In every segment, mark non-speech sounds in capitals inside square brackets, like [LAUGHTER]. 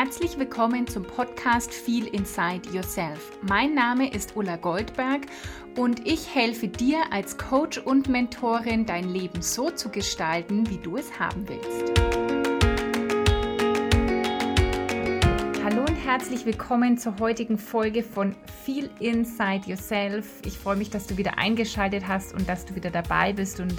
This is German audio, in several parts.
Herzlich willkommen zum Podcast Feel Inside Yourself. Mein Name ist Ulla Goldberg und ich helfe dir als Coach und Mentorin, dein Leben so zu gestalten, wie du es haben willst. Herzlich willkommen zur heutigen Folge von Feel Inside Yourself. Ich freue mich, dass du wieder eingeschaltet hast und dass du wieder dabei bist und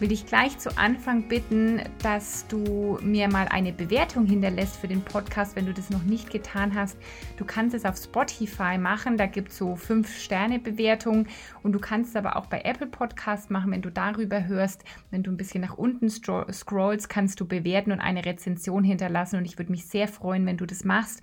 will dich gleich zu Anfang bitten, dass du mir mal eine Bewertung hinterlässt für den Podcast, wenn du das noch nicht getan hast. Du kannst es auf Spotify machen, da gibt es so 5-Sterne-Bewertungen und du kannst es aber auch bei Apple Podcast machen, wenn du darüber hörst. Wenn du ein bisschen nach unten scrollst, kannst du bewerten und eine Rezension hinterlassen und ich würde mich sehr freuen, wenn du das machst.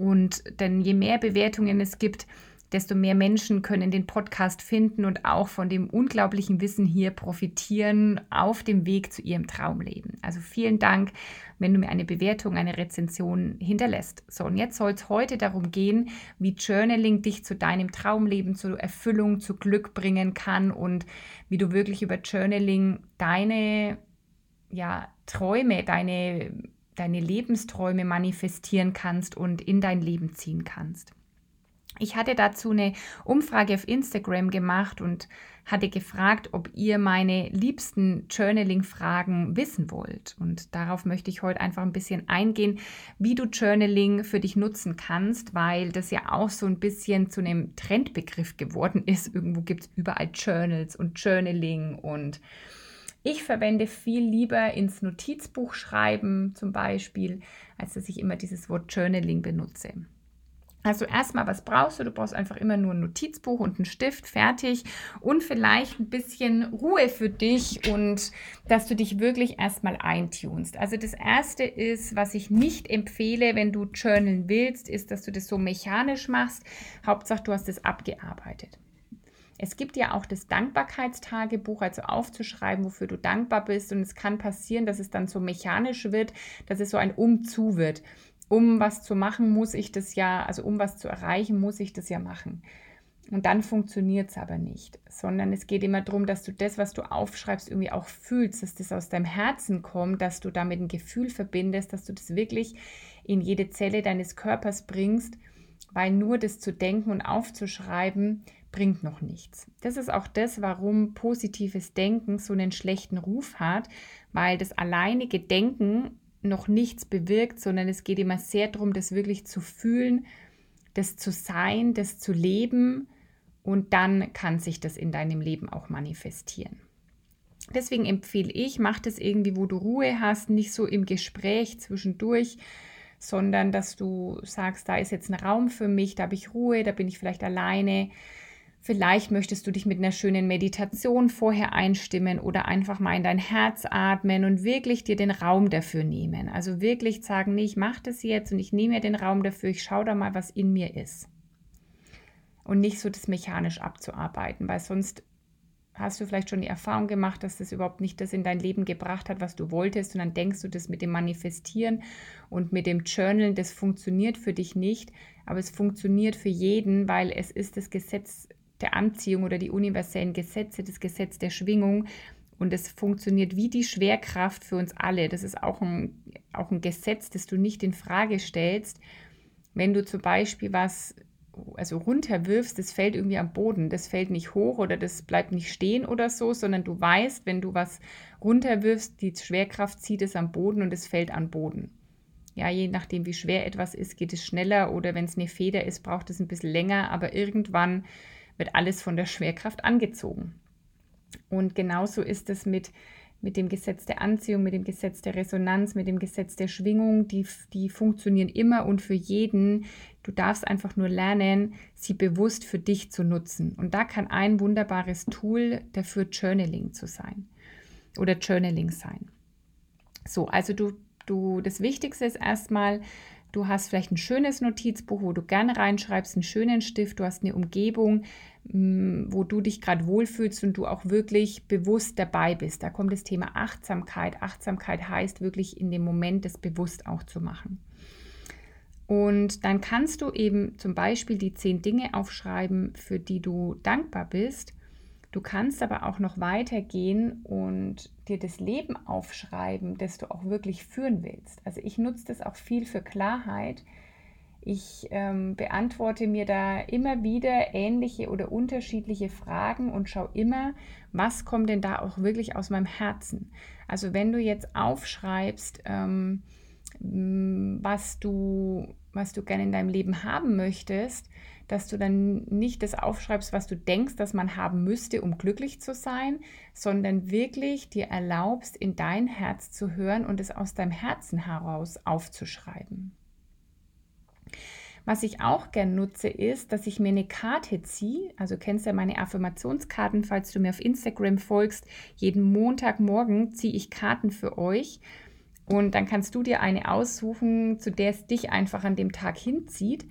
Und denn je mehr Bewertungen es gibt, desto mehr Menschen können den Podcast finden und auch von dem unglaublichen Wissen hier profitieren auf dem Weg zu ihrem Traumleben. Also vielen Dank, wenn du mir eine Bewertung, eine Rezension hinterlässt. So, und jetzt soll es heute darum gehen, wie Journaling dich zu deinem Traumleben, zur Erfüllung, zu Glück bringen kann und wie du wirklich über Journaling deine ja, Träume, deine deine Lebensträume manifestieren kannst und in dein Leben ziehen kannst. Ich hatte dazu eine Umfrage auf Instagram gemacht und hatte gefragt, ob ihr meine liebsten Journaling-Fragen wissen wollt. Und darauf möchte ich heute einfach ein bisschen eingehen, wie du Journaling für dich nutzen kannst, weil das ja auch so ein bisschen zu einem Trendbegriff geworden ist. Irgendwo gibt es überall Journals und Journaling und ich verwende viel lieber ins Notizbuch schreiben zum Beispiel, als dass ich immer dieses Wort Journaling benutze. Also erstmal, was brauchst du? Du brauchst einfach immer nur ein Notizbuch und einen Stift, fertig und vielleicht ein bisschen Ruhe für dich und dass du dich wirklich erstmal eintunst. Also das Erste ist, was ich nicht empfehle, wenn du journalen willst, ist, dass du das so mechanisch machst. Hauptsache, du hast es abgearbeitet. Es gibt ja auch das Dankbarkeitstagebuch, also aufzuschreiben, wofür du dankbar bist. Und es kann passieren, dass es dann so mechanisch wird, dass es so ein Umzu wird. Um was zu machen, muss ich das ja, also um was zu erreichen, muss ich das ja machen. Und dann funktioniert es aber nicht, sondern es geht immer darum, dass du das, was du aufschreibst, irgendwie auch fühlst, dass das aus deinem Herzen kommt, dass du damit ein Gefühl verbindest, dass du das wirklich in jede Zelle deines Körpers bringst, weil nur das zu denken und aufzuschreiben bringt noch nichts. Das ist auch das, warum positives Denken so einen schlechten Ruf hat, weil das alleinige Denken noch nichts bewirkt, sondern es geht immer sehr darum, das wirklich zu fühlen, das zu sein, das zu leben und dann kann sich das in deinem Leben auch manifestieren. Deswegen empfehle ich, mach das irgendwie, wo du Ruhe hast, nicht so im Gespräch zwischendurch, sondern dass du sagst, da ist jetzt ein Raum für mich, da habe ich Ruhe, da bin ich vielleicht alleine, Vielleicht möchtest du dich mit einer schönen Meditation vorher einstimmen oder einfach mal in dein Herz atmen und wirklich dir den Raum dafür nehmen. Also wirklich sagen, nee, ich mache das jetzt und ich nehme mir den Raum dafür, ich schaue da mal, was in mir ist. Und nicht so das mechanisch abzuarbeiten, weil sonst hast du vielleicht schon die Erfahrung gemacht, dass das überhaupt nicht das in dein Leben gebracht hat, was du wolltest. Und dann denkst du, das mit dem Manifestieren und mit dem Journal, das funktioniert für dich nicht. Aber es funktioniert für jeden, weil es ist das Gesetz der Anziehung oder die universellen Gesetze, das Gesetz der Schwingung. Und es funktioniert wie die Schwerkraft für uns alle. Das ist auch ein, auch ein Gesetz, das du nicht in Frage stellst. Wenn du zum Beispiel was also runterwirfst, das fällt irgendwie am Boden. Das fällt nicht hoch oder das bleibt nicht stehen oder so, sondern du weißt, wenn du was runterwirfst, die Schwerkraft zieht es am Boden und es fällt am Boden. Ja, je nachdem, wie schwer etwas ist, geht es schneller oder wenn es eine Feder ist, braucht es ein bisschen länger, aber irgendwann wird alles von der Schwerkraft angezogen. Und genauso ist es mit, mit dem Gesetz der Anziehung, mit dem Gesetz der Resonanz, mit dem Gesetz der Schwingung. Die, die funktionieren immer und für jeden. Du darfst einfach nur lernen, sie bewusst für dich zu nutzen. Und da kann ein wunderbares Tool dafür Journaling zu sein oder Journaling sein. So, also du, du, das Wichtigste ist erstmal, Du hast vielleicht ein schönes Notizbuch, wo du gerne reinschreibst, einen schönen Stift, du hast eine Umgebung, mm, wo du dich gerade wohlfühlst und du auch wirklich bewusst dabei bist. Da kommt das Thema Achtsamkeit. Achtsamkeit heißt wirklich in dem Moment das bewusst auch zu machen. Und dann kannst du eben zum Beispiel die zehn Dinge aufschreiben, für die du dankbar bist. Du kannst aber auch noch weitergehen und dir das Leben aufschreiben, das du auch wirklich führen willst. Also ich nutze das auch viel für Klarheit. Ich ähm, beantworte mir da immer wieder ähnliche oder unterschiedliche Fragen und schaue immer, was kommt denn da auch wirklich aus meinem Herzen. Also wenn du jetzt aufschreibst, ähm, was du, was du gerne in deinem Leben haben möchtest, dass du dann nicht das aufschreibst, was du denkst, dass man haben müsste, um glücklich zu sein, sondern wirklich dir erlaubst, in dein Herz zu hören und es aus deinem Herzen heraus aufzuschreiben. Was ich auch gern nutze, ist, dass ich mir eine Karte ziehe. Also kennst du ja meine Affirmationskarten, falls du mir auf Instagram folgst. Jeden Montagmorgen ziehe ich Karten für euch. Und dann kannst du dir eine aussuchen, zu der es dich einfach an dem Tag hinzieht.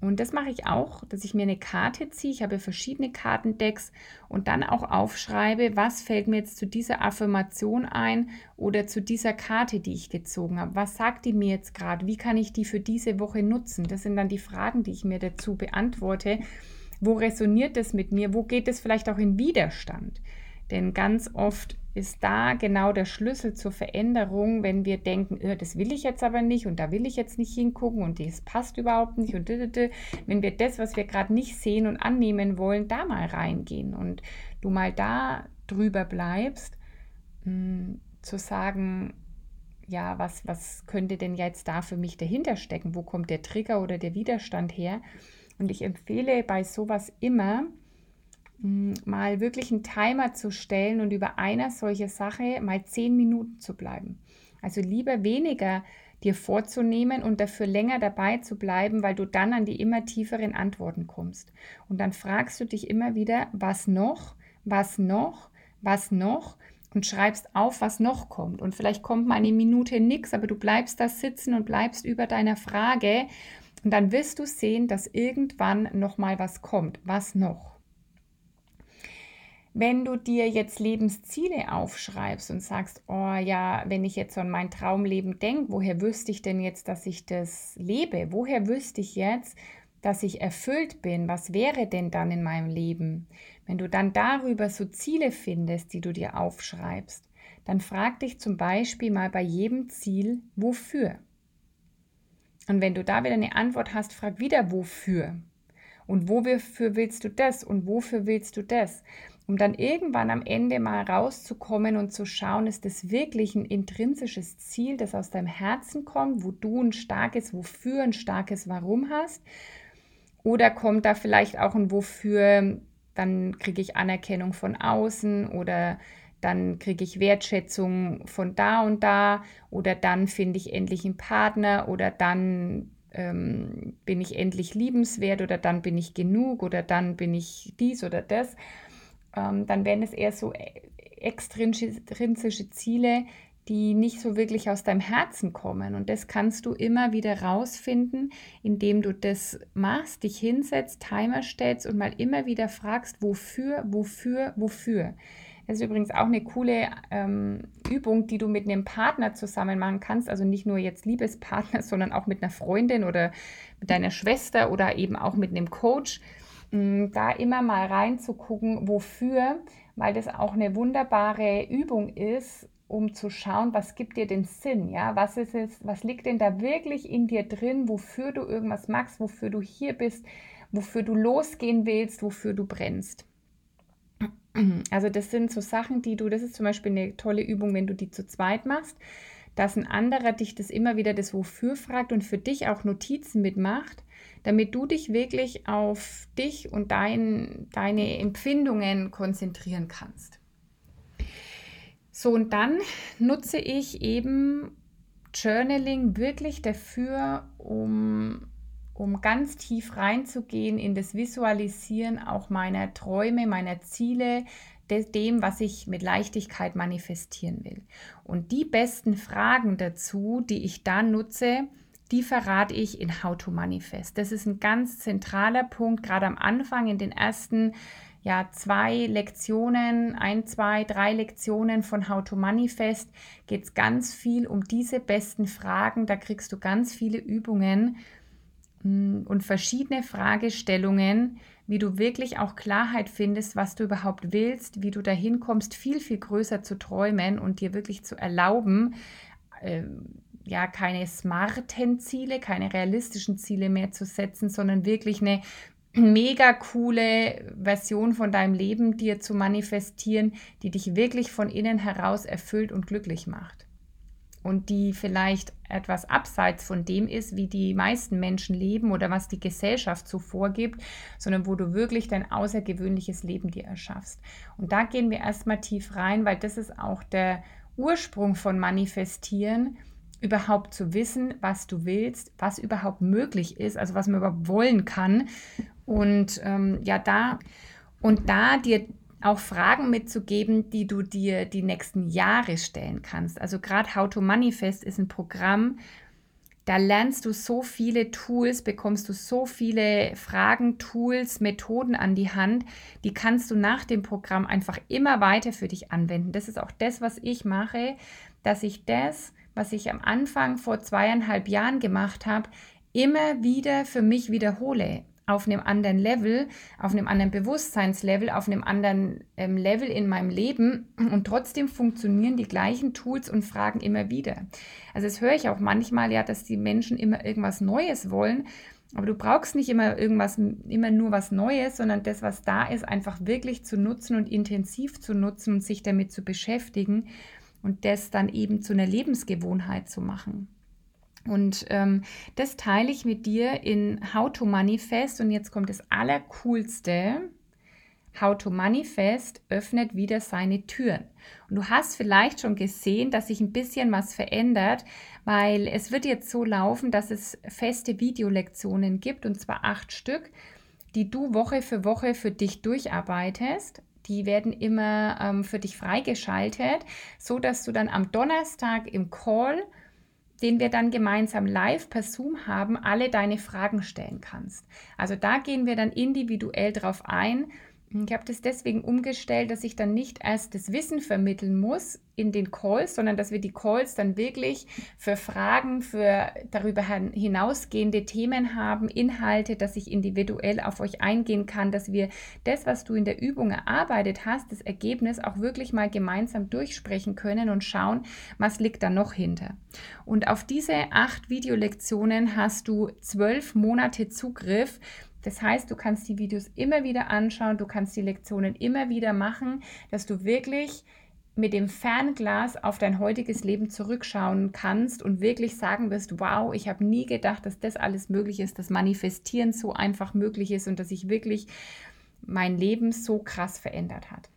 Und das mache ich auch, dass ich mir eine Karte ziehe. Ich habe verschiedene Kartendecks und dann auch aufschreibe, was fällt mir jetzt zu dieser Affirmation ein oder zu dieser Karte, die ich gezogen habe. Was sagt die mir jetzt gerade? Wie kann ich die für diese Woche nutzen? Das sind dann die Fragen, die ich mir dazu beantworte. Wo resoniert es mit mir? Wo geht es vielleicht auch in Widerstand? Denn ganz oft ist da genau der Schlüssel zur Veränderung, wenn wir denken, äh, das will ich jetzt aber nicht und da will ich jetzt nicht hingucken und das passt überhaupt nicht und wenn wir das, was wir gerade nicht sehen und annehmen wollen, da mal reingehen und du mal da drüber bleibst, mh, hm, zu sagen, ja, was, was könnte denn jetzt da für mich dahinter stecken? Wo kommt der Trigger oder der Widerstand her? Und ich empfehle bei sowas immer, mal wirklich einen Timer zu stellen und über einer solche Sache mal zehn Minuten zu bleiben. Also lieber weniger dir vorzunehmen und dafür länger dabei zu bleiben, weil du dann an die immer tieferen Antworten kommst. Und dann fragst du dich immer wieder, was noch, was noch, was noch und schreibst auf, was noch kommt. Und vielleicht kommt mal eine Minute nichts, aber du bleibst da sitzen und bleibst über deiner Frage und dann wirst du sehen, dass irgendwann noch mal was kommt. Was noch? Wenn du dir jetzt Lebensziele aufschreibst und sagst, oh ja, wenn ich jetzt an mein Traumleben denke, woher wüsste ich denn jetzt, dass ich das lebe? Woher wüsste ich jetzt, dass ich erfüllt bin? Was wäre denn dann in meinem Leben? Wenn du dann darüber so Ziele findest, die du dir aufschreibst, dann frag dich zum Beispiel mal bei jedem Ziel, wofür? Und wenn du da wieder eine Antwort hast, frag wieder, wofür? Und wofür willst du das? Und wofür willst du das? Um dann irgendwann am Ende mal rauszukommen und zu schauen, ist das wirklich ein intrinsisches Ziel, das aus deinem Herzen kommt, wo du ein starkes Wofür, ein starkes Warum hast? Oder kommt da vielleicht auch ein Wofür, dann kriege ich Anerkennung von außen oder dann kriege ich Wertschätzung von da und da oder dann finde ich endlich einen Partner oder dann ähm, bin ich endlich liebenswert oder dann bin ich genug oder dann bin ich dies oder das ähm, dann wären es eher so e-, extrinsische Ziele, die nicht so wirklich aus deinem Herzen kommen. Und das kannst du immer wieder rausfinden, indem du das machst, dich hinsetzt, Timer stellst und mal immer wieder fragst, wofür, wofür, wofür. Das ist übrigens auch eine coole ähm, Übung, die du mit einem Partner zusammen machen kannst. Also nicht nur jetzt Liebespartner, [LAUGHS] sondern auch mit einer Freundin oder mit deiner Schwester oder eben auch mit einem Coach da immer mal reinzugucken, wofür, weil das auch eine wunderbare Übung ist, um zu schauen, was gibt dir den Sinn, ja, was ist es, was liegt denn da wirklich in dir drin, wofür du irgendwas magst, wofür du hier bist, wofür du losgehen willst, wofür du brennst. Also das sind so Sachen, die du, das ist zum Beispiel eine tolle Übung, wenn du die zu zweit machst, dass ein anderer dich das immer wieder das Wofür fragt und für dich auch Notizen mitmacht, damit du dich wirklich auf dich und dein, deine Empfindungen konzentrieren kannst. So, und dann nutze ich eben Journaling wirklich dafür, um, um ganz tief reinzugehen in das Visualisieren auch meiner Träume, meiner Ziele, dem, was ich mit Leichtigkeit manifestieren will. Und die besten Fragen dazu, die ich dann nutze, die verrate ich in How to Manifest. Das ist ein ganz zentraler Punkt, gerade am Anfang in den ersten ja, zwei Lektionen, ein, zwei, drei Lektionen von How to Manifest geht es ganz viel um diese besten Fragen. Da kriegst du ganz viele Übungen mm, und verschiedene Fragestellungen, wie du wirklich auch Klarheit findest, was du überhaupt willst, wie du dahin kommst, viel, viel größer zu träumen und dir wirklich zu erlauben, äh, ja, keine smarten Ziele, keine realistischen Ziele mehr zu setzen, sondern wirklich eine mega coole Version von deinem Leben dir zu manifestieren, die dich wirklich von innen heraus erfüllt und glücklich macht. Und die vielleicht etwas abseits von dem ist, wie die meisten Menschen leben oder was die Gesellschaft so vorgibt, sondern wo du wirklich dein außergewöhnliches Leben dir erschaffst. Und da gehen wir erstmal tief rein, weil das ist auch der Ursprung von Manifestieren, überhaupt zu wissen, was du willst, was überhaupt möglich ist, also was man überhaupt wollen kann und ähm, ja, da und da dir auch Fragen mitzugeben, die du dir die nächsten Jahre stellen kannst. Also gerade How to Manifest ist ein Programm, da lernst du so viele Tools, bekommst du so viele Fragen, Tools, Methoden an die Hand, die kannst du nach dem Programm einfach immer weiter für dich anwenden. Das ist auch das, was ich mache, dass ich das, was ich am Anfang vor zweieinhalb Jahren gemacht habe, immer wieder für mich wiederhole auf einem anderen Level, auf einem anderen Bewusstseinslevel, auf einem anderen ähm, Level in meinem Leben und trotzdem funktionieren die gleichen Tools und Fragen immer wieder. Also das höre ich auch manchmal ja, dass die Menschen immer irgendwas Neues wollen, aber du brauchst nicht immer irgendwas, immer nur was Neues, sondern das, was da ist, einfach wirklich zu nutzen und intensiv zu nutzen und sich damit zu beschäftigen und das dann eben zu einer Lebensgewohnheit zu machen. Und ähm, das teile ich mit dir in How to Manifest. Und jetzt kommt das Allercoolste. How to Manifest öffnet wieder seine Türen. Und du hast vielleicht schon gesehen, dass sich ein bisschen was verändert, weil es wird jetzt so laufen, dass es feste Videolektionen gibt, und zwar acht Stück, die du Woche für Woche für dich durcharbeitest. Die werden immer ähm, für dich freigeschaltet, so dass du dann am Donnerstag im Call den wir dann gemeinsam live per Zoom haben, alle deine Fragen stellen kannst. Also da gehen wir dann individuell drauf ein ich habe das deswegen umgestellt, dass ich dann nicht erst das Wissen vermitteln muss in den Calls, sondern dass wir die Calls dann wirklich für Fragen, für darüber hinausgehende Themen haben, Inhalte, dass ich individuell auf euch eingehen kann, dass wir das, was du in der Übung erarbeitet hast, das Ergebnis auch wirklich mal gemeinsam durchsprechen können und schauen, was liegt da noch hinter. Und auf diese acht Videolektionen hast du zwölf Monate Zugriff das heißt, du kannst die Videos immer wieder anschauen, du kannst die Lektionen immer wieder machen, dass du wirklich mit dem Fernglas auf dein heutiges Leben zurückschauen kannst und wirklich sagen wirst, wow, ich habe nie gedacht, dass das alles möglich ist, dass Manifestieren so einfach möglich ist und dass sich wirklich mein Leben so krass verändert hat.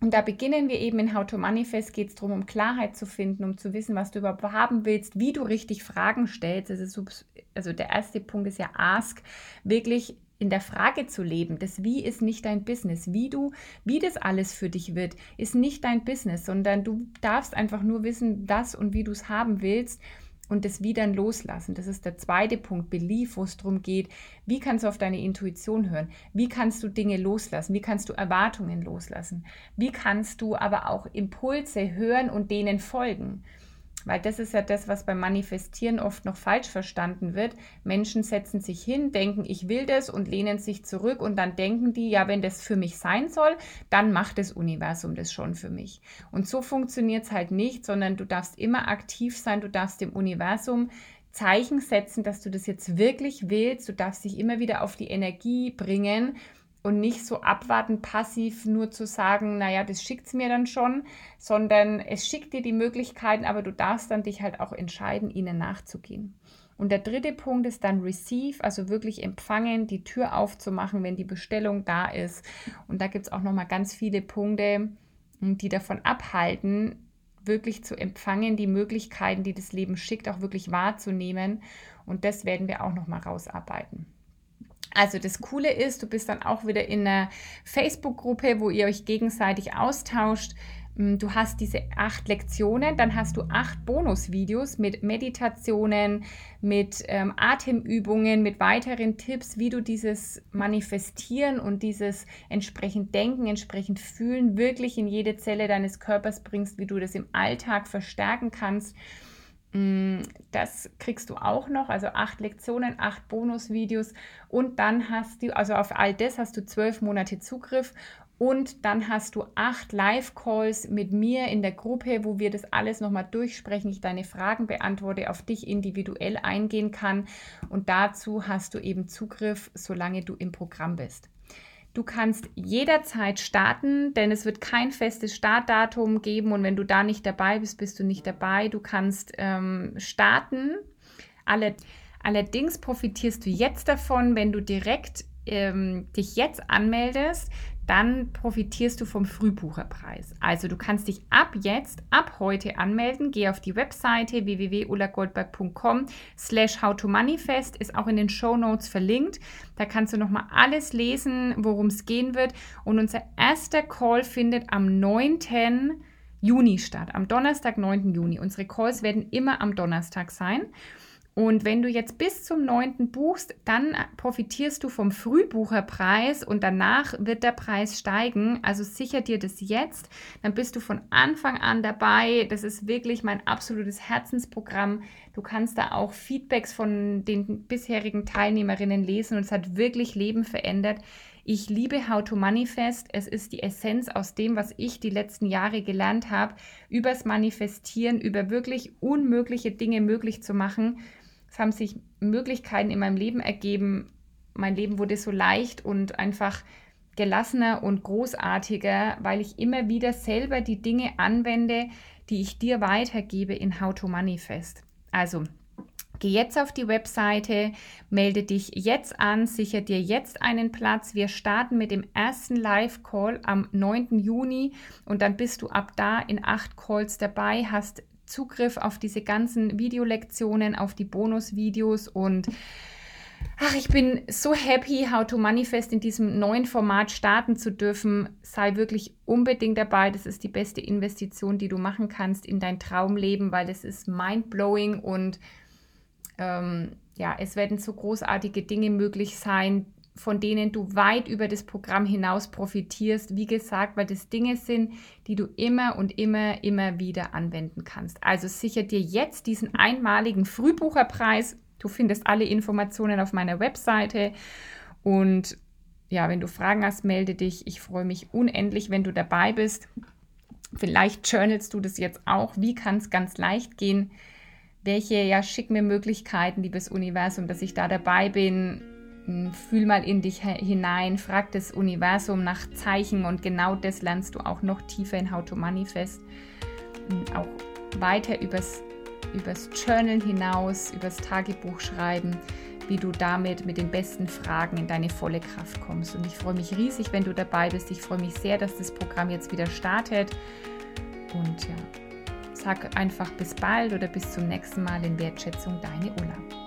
Und da beginnen wir eben in How to Manifest, geht es darum, um Klarheit zu finden, um zu wissen, was du überhaupt haben willst, wie du richtig Fragen stellst. Also, also der erste Punkt ist ja Ask, wirklich in der Frage zu leben. Das Wie ist nicht dein Business. Wie du, wie das alles für dich wird, ist nicht dein Business, sondern du darfst einfach nur wissen, das und wie du es haben willst und das Wie dann loslassen. Das ist der zweite Punkt, Belief, wo es darum geht, wie kannst du auf deine Intuition hören? Wie kannst du Dinge loslassen? Wie kannst du Erwartungen loslassen? Wie kannst du aber auch Impulse hören und denen folgen? Weil das ist ja das, was beim Manifestieren oft noch falsch verstanden wird. Menschen setzen sich hin, denken, ich will das und lehnen sich zurück und dann denken die, ja, wenn das für mich sein soll, dann macht das Universum das schon für mich. Und so funktioniert es halt nicht, sondern du darfst immer aktiv sein, du darfst dem Universum Zeichen setzen, dass du das jetzt wirklich willst. Du darfst dich immer wieder auf die Energie bringen und nicht so abwarten, passiv nur zu sagen, naja, das schickt es mir dann schon, sondern es schickt dir die Möglichkeiten, aber du darfst dann dich halt auch entscheiden, ihnen nachzugehen. Und der dritte Punkt ist dann Receive, also wirklich empfangen, die Tür aufzumachen, wenn die Bestellung da ist. Und da gibt es auch nochmal ganz viele Punkte, die davon abhalten, wirklich zu empfangen, die Möglichkeiten, die das Leben schickt, auch wirklich wahrzunehmen. Und das werden wir auch nochmal rausarbeiten. Also das Coole ist, du bist dann auch wieder in einer Facebook-Gruppe, wo ihr euch gegenseitig austauscht. Mm, du hast diese acht Lektionen, dann hast du acht Bonusvideos mit Meditationen, mit ähm, Atemübungen, mit weiteren Tipps, wie du dieses Manifestieren und dieses entsprechend Denken, entsprechend Fühlen wirklich in jede Zelle deines Körpers bringst, wie du das im Alltag verstärken kannst das kriegst du auch noch, also acht Lektionen, acht Bonusvideos. Und dann hast du, also auf all das hast du zwölf Monate Zugriff. Und dann hast du acht Live-Calls mit mir in der Gruppe, wo wir das alles nochmal durchsprechen, ich deine Fragen beantworte, auf dich individuell eingehen kann. Und dazu hast du eben Zugriff, solange du im Programm bist. Du kannst jederzeit starten, denn es wird kein festes Startdatum geben und wenn du da nicht dabei bist, bist du nicht dabei. Du kannst ähm, starten. Alle, allerdings profitierst du jetzt davon, wenn du direkt ähm, dich jetzt anmeldest, dann profitierst du vom Frühbucherpreis. Also du kannst dich ab jetzt, ab heute anmelden. Geh auf die Webseite www.ulagoldberg.com slash howtomoneyfest, ist auch in den Show Notes verlinkt. Da kannst du nochmal alles lesen, worum es gehen wird. Und unser erster Call findet am 9. Juni statt, am Donnerstag, 9. Juni. Unsere Calls werden immer am Donnerstag sein. Und wenn du jetzt bis zum 9. buchst, dann profitierst du vom Frühbucherpreis und danach wird der Preis steigen. Also sicher dir das jetzt, dann bist du von Anfang an dabei. Das ist wirklich mein absolutes Herzensprogramm. Du kannst da auch Feedbacks von den bisherigen Teilnehmerinnen lesen und es hat wirklich Leben verändert. Ich liebe How to Manifest. Es ist die Essenz aus dem, was ich die letzten Jahre gelernt habe, übers Manifestieren, über wirklich unmögliche Dinge möglich zu machen. Es haben sich Möglichkeiten in meinem Leben ergeben. Mein Leben wurde so leicht und einfach gelassener und großartiger, weil ich immer wieder selber die Dinge anwende, die ich dir weitergebe in How to Manifest. Also Geh jetzt auf die Webseite, melde dich jetzt an, sicher dir jetzt einen Platz. Wir starten mit dem ersten Live-Call am 9. Juni und dann bist du ab da in acht Calls dabei, hast Zugriff auf diese ganzen Videolektionen, auf die Bonusvideos und ach, ich bin so happy, How to Manifest in diesem neuen Format starten zu dürfen. Sei wirklich unbedingt dabei. Das ist die beste Investition, die du machen kannst in dein Traumleben, weil es ist mind-blowing und ähm, ja, es werden so großartige Dinge möglich sein, von denen du weit über das Programm hinaus profitierst. Wie gesagt, weil das Dinge sind, die du immer und immer, immer wieder anwenden kannst. Also sicher dir jetzt diesen einmaligen Frühbucherpreis. Du findest alle Informationen auf meiner Webseite. Und ja, wenn du Fragen hast, melde dich. Ich freue mich unendlich, wenn du dabei bist. Vielleicht journalst du das jetzt auch. Wie kann es ganz leicht gehen? Welche, ja, schick mir Möglichkeiten, liebes Universum, dass ich da dabei bin fühl mal in dich hinein, frag das Universum nach Zeichen und genau das lernst du auch noch tiefer in How to Manifest. Hm, auch weiter übers, übers Journal hinaus, übers Tagebuch schreiben, wie du damit mit den besten Fragen in deine volle Kraft kommst. Und ich freue mich riesig, wenn du dabei bist. Ich freue mich sehr, dass das Programm jetzt wieder startet. Und ja, sag einfach bis bald oder bis zum nächsten Mal in Wertschätzung, deine Ulla.